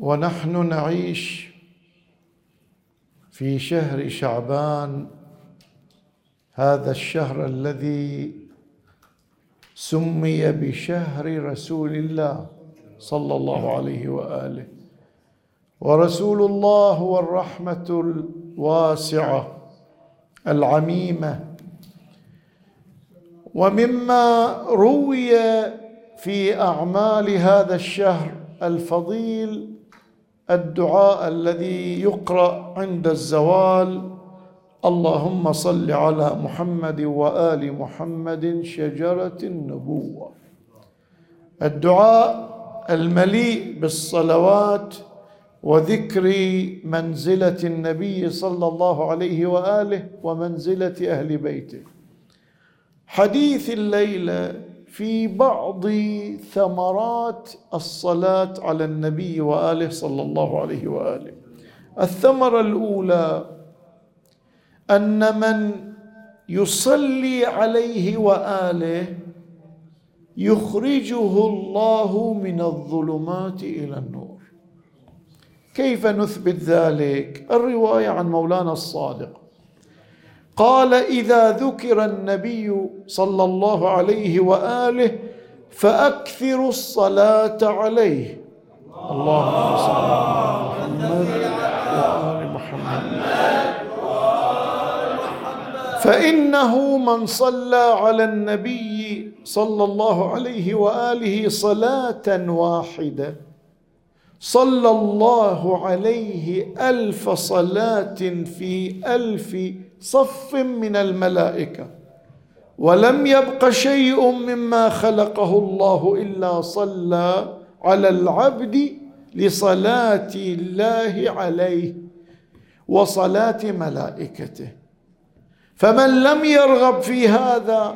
ونحن نعيش في شهر شعبان هذا الشهر الذي سمي بشهر رسول الله صلى الله عليه وآله. ورسول الله هو الرحمه الواسعة العميمة. ومما روي في أعمال هذا الشهر الفضيل الدعاء الذي يقرأ عند الزوال. اللهم صل على محمد وآل محمد شجرة النبوة. الدعاء المليء بالصلوات وذكر منزلة النبي صلى الله عليه وآله ومنزلة أهل بيته. حديث الليلة في بعض ثمرات الصلاة على النبي وآله صلى الله عليه وآله. الثمرة الأولى أن من يصلي عليه وآله يخرجه الله من الظلمات إلى النور. كيف نثبت ذلك؟ الرواية عن مولانا الصادق. قال إذا ذكر النبي صلى الله عليه وآله فاكثروا الصلاة عليه. اللهم صل على محمد وال محمد. فإنه من صلى على النبي صلى الله عليه وآله صلاة واحدة. صلى الله عليه ألف صلاة في ألف صف من الملائكة. ولم يبق شيء مما خلقه الله إلا صلى على العبد لصلاة الله عليه وصلاة ملائكته. فمن لم يرغب في هذا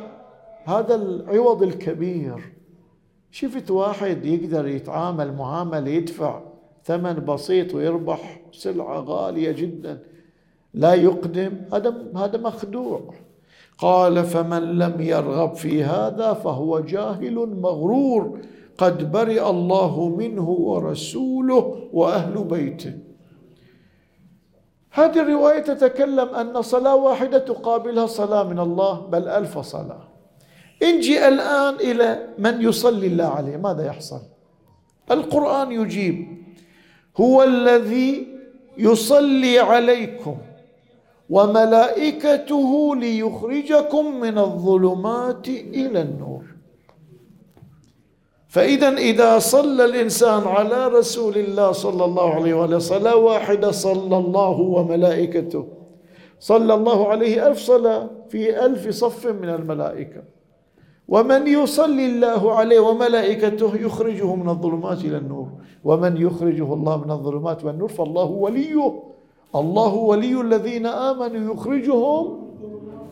هذا العوض الكبير. شفت واحد يقدر يتعامل معاملة يدفع ثمن بسيط ويربح سلعة غالية جدا. لا يقدم هذا هذا مخدوع. قال فمن لم يرغب في هذا فهو جاهل مغرور قد برئ الله منه ورسوله وأهل بيته. هذه الرواية تتكلم أن صلاة واحدة تقابلها صلاة من الله بل ألف صلاة. انجي الآن إلى من يصلي الله عليه ماذا يحصل؟ القرآن يجيب هو الذي يصلي عليكم وملائكته ليخرجكم من الظلمات إلى النور. فإذا إذا صلى الإنسان على رسول الله صلى الله عليه وسلم صلاة واحدة صلى الله وملائكته. صلى الله عليه ألف صلاة في ألف صف من الملائكة. ومن يصلي الله عليه وملائكته يخرجه من الظلمات إلى النور. ومن يخرجه الله من الظلمات والنور فالله وليه. الله ولي الذين آمنوا يخرجهم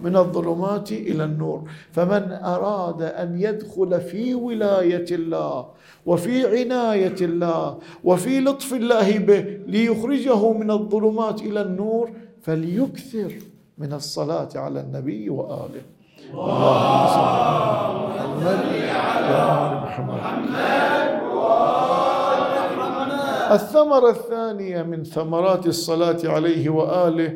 من الظلمات إلى النور. فمن أراد أن يدخل في ولاية الله وفي عناية الله وفي لطف الله به ليخرجه من الظلمات إلى النور فليكثر من الصلاة على النبي وآله. اللهم صل على محمد. وآل محمد الثمرة الثانية من ثمرات الصلاة عليه وآله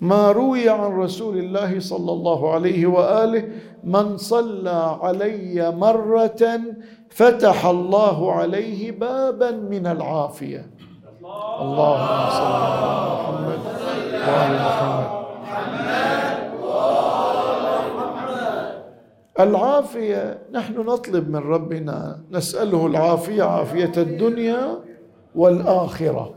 ما روي عن رسول الله صلى الله عليه وآله من صلى علي مرة فتح الله عليه بابا من العافية. اللهم صل على محمد وآل محمد. العافية نحن نطلب من ربنا نسأله العافية عافية الدنيا والآخرة.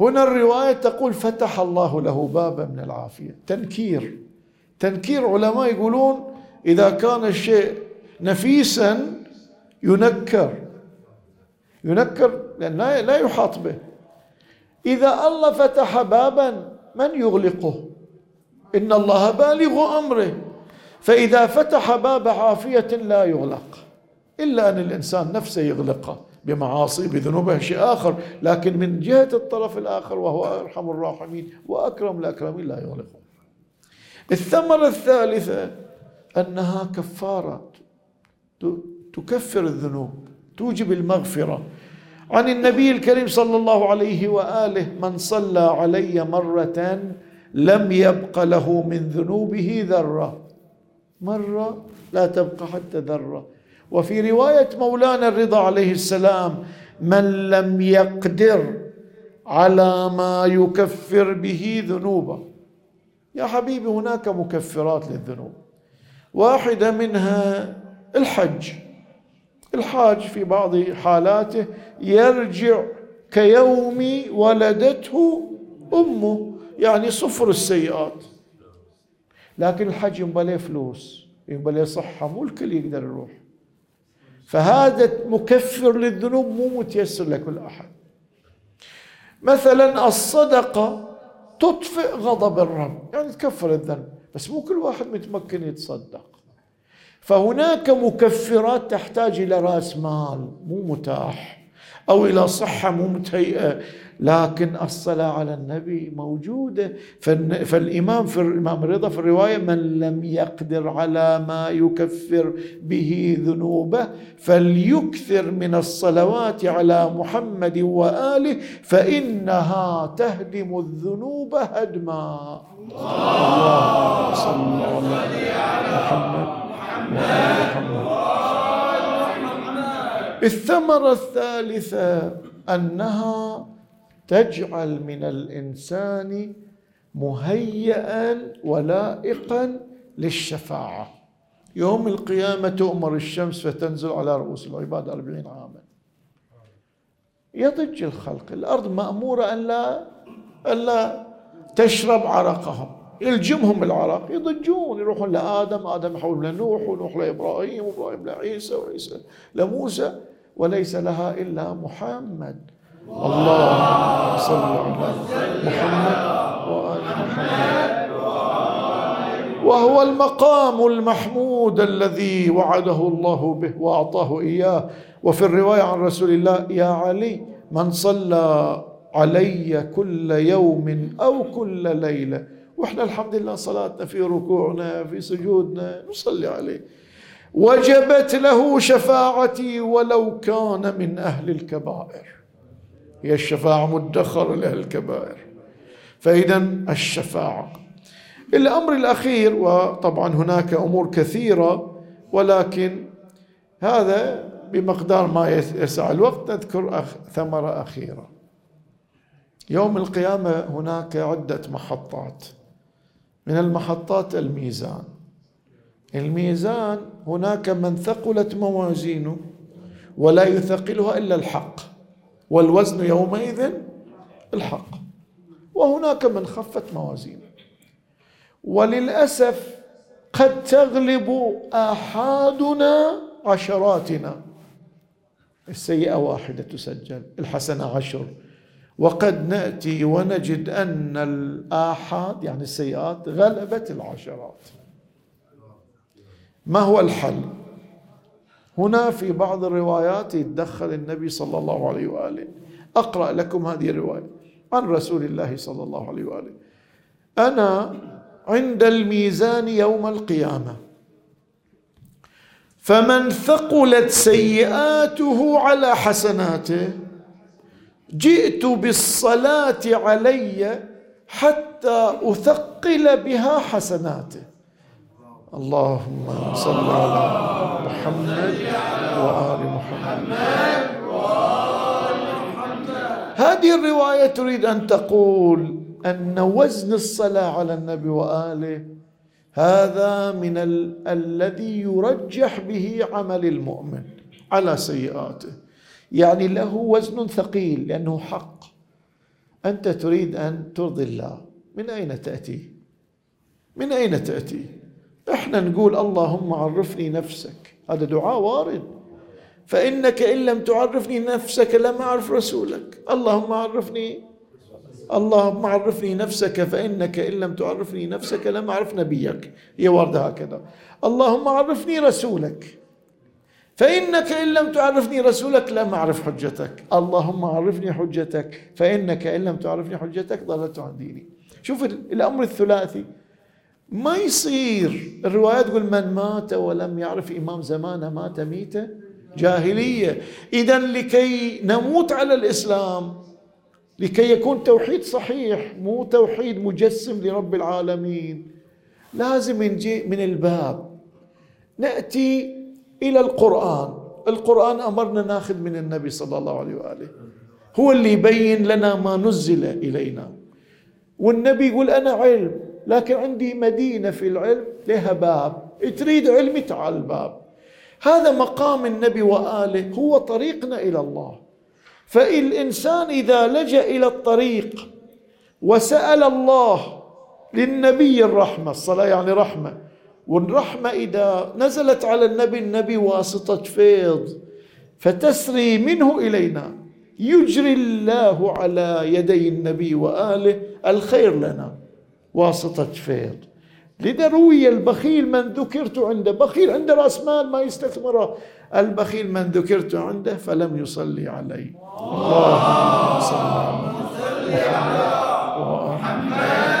هنا الرواية تقول فتح الله له بابا من العافية. تنكير. تنكير علماء يقولون إذا كان الشيء نفيسا ينكر. ينكر لأن لا يحاط به. إذا الله فتح بابا من يغلقه؟ إن الله بالغ أمره. فإذا فتح باب عافية لا يغلق. إلا أن الإنسان نفسه يغلقه. بمعاصي بذنوبه شيء آخر. لكن من جهة الطرف الآخر وهو أرحم الراحمين وأكرم الأكرمين لا يغلقه الثمرة الثالثة أنها كفارة تكفر الذنوب توجب المغفرة. عن النبي الكريم صلى الله عليه وآله من صلى علي مرة لم يبق له من ذنوبه ذرة. مرة لا تبقى حتى ذرة. وفي رواية مولانا الرضا عليه السلام من لم يقدر على ما يكفر به ذنوبه. يا حبيبي هناك مكفرات للذنوب. واحدة منها الحج. الحاج في بعض حالاته يرجع كيوم ولدته أمه يعني صفر السيئات. لكن الحج ينبى له فلوس ينبى له صحة مو الكل يقدر يروح. فهذا مكفر للذنوب مو متيسر لكل أحد. مثلا الصدقة تطفئ غضب الرب يعني تكفر الذنب بس مو كل واحد متمكن يتصدق. فهناك مكفرات تحتاج إلى رأس مال مو متاح. أو إلى صحة مو متهيئه لكن الصلاة على النبي موجودة. فالإمام في الإمام الرضا في الرواية من لم يقدر على ما يكفر به ذنوبه فليكثر من الصلوات على محمد وآله فإنها تهدم الذنوب هدما. الله صل على محمد محمد. الثمرة الثالثة أنها تجعل من الإنسان مهيئا ولائقا للشفاعة. يوم القيامة تؤمر الشمس فتنزل على رؤوس العباد أربعين عاما. يضج الخلق. الأرض مأمورة أن لا أن لا تشرب عرقهم. يلجمهم العرق. يضجون. يروحون لآدم. آدم يحول لنوح ونوح لإبراهيم وإبراهيم لعيسى وعيسى لموسى. وليس لها إلا محمد. اللهم صل على محمد وآل محمد. وهو المقام المحمود الذي وعده الله به وأعطاه إياه. وفي الرواية عن رسول الله يا علي من صلى علي كل يوم أو كل ليلة. وإحنا الحمد لله صلاتنا في ركوعنا في سجودنا نصلي عليه. وجبت له شفاعتي ولو كان من أهل الكبائر. هي الشفاعة مدخرة لأهل الكبائر. فإذا الشفاعة. الأمر الأخير وطبعا هناك أمور كثيرة ولكن هذا بمقدار ما يسع الوقت. نذكر أخ ثمرة أخيرة. يوم القيامة هناك عدة محطات. من المحطات الميزان. الميزان هناك من ثقلت موازينه ولا يثقلها إلا الحق والوزن يومئذ الحق. وهناك من خفت موازينه وللأسف قد تغلب آحادنا عشراتنا. السيئة واحدة تسجل الحسنة عشر. وقد نأتي ونجد أن الآحاد يعني السيئات غلبت العشرات. ما هو الحل؟ هنا في بعض الروايات يتدخل النبي صلى الله عليه وآله. أقرأ لكم هذه الرواية عن رسول الله صلى الله عليه وآله. أنا عند الميزان يوم القيامة. فمن ثقلت سيئاته على حسناته جئت بالصلاة علي حتى أثقل بها حسناته. اللهم صل على محمد وآل محمد. هذه الرواية تريد أن تقول أن وزن الصلاة على النبي وآله هذا من ال- الذي يرجح به عمل المؤمن على سيئاته. يعني له وزن ثقيل لأنه حق. أنت تريد أن ترضي الله. من أين تأتي؟ من أين تأتي؟ إحنا نقول اللهم عرفني نفسك. هذا دعاء وارد. فإنك إن لم تعرفني نفسك لم أعرف رسولك. اللهم عرفني. اللهم عرفني نفسك فإنك إن لم تعرفني نفسك لم أعرف نبيك. هي واردة هكذا. اللهم عرفني رسولك. فإنك إن لم تعرفني رسولك لم أعرف حجتك. اللهم عرفني حجتك. فإنك إن لم تعرفني حجتك ضللت عن ديني. شوف الأمر الثلاثي. ما يصير. الروايات تقول من مات ولم يعرف إمام زمانه مات ميتة جاهلية. اذا لكي نموت على الإسلام لكي يكون توحيد صحيح مو توحيد مجسم لرب العالمين لازم نجي من الباب. نأتي إلى القرآن. القرآن أمرنا ناخذ من النبي صلى الله عليه وآله. هو اللي يبين لنا ما نزل إلينا. والنبي يقول أنا علم. لكن عندي مدينة في العلم لها باب. تريد علم تعال الباب هذا مقام النبي وآله. هو طريقنا إلى الله. فالإنسان إذا لجأ إلى الطريق وسأل الله للنبي الرحمة الصلاة يعني رحمة. والرحمة إذا نزلت على النبي النبي واسطة فيض فتسري منه إلينا. يجري الله على يدي النبي وآله الخير لنا. واسطة فيض. لذا روي البخيل من ذكرت عنده. بخيل عنده رأس مال ما يستثمره البخيل من ذكرت عنده فلم يصلي علي اللهم صل على محمد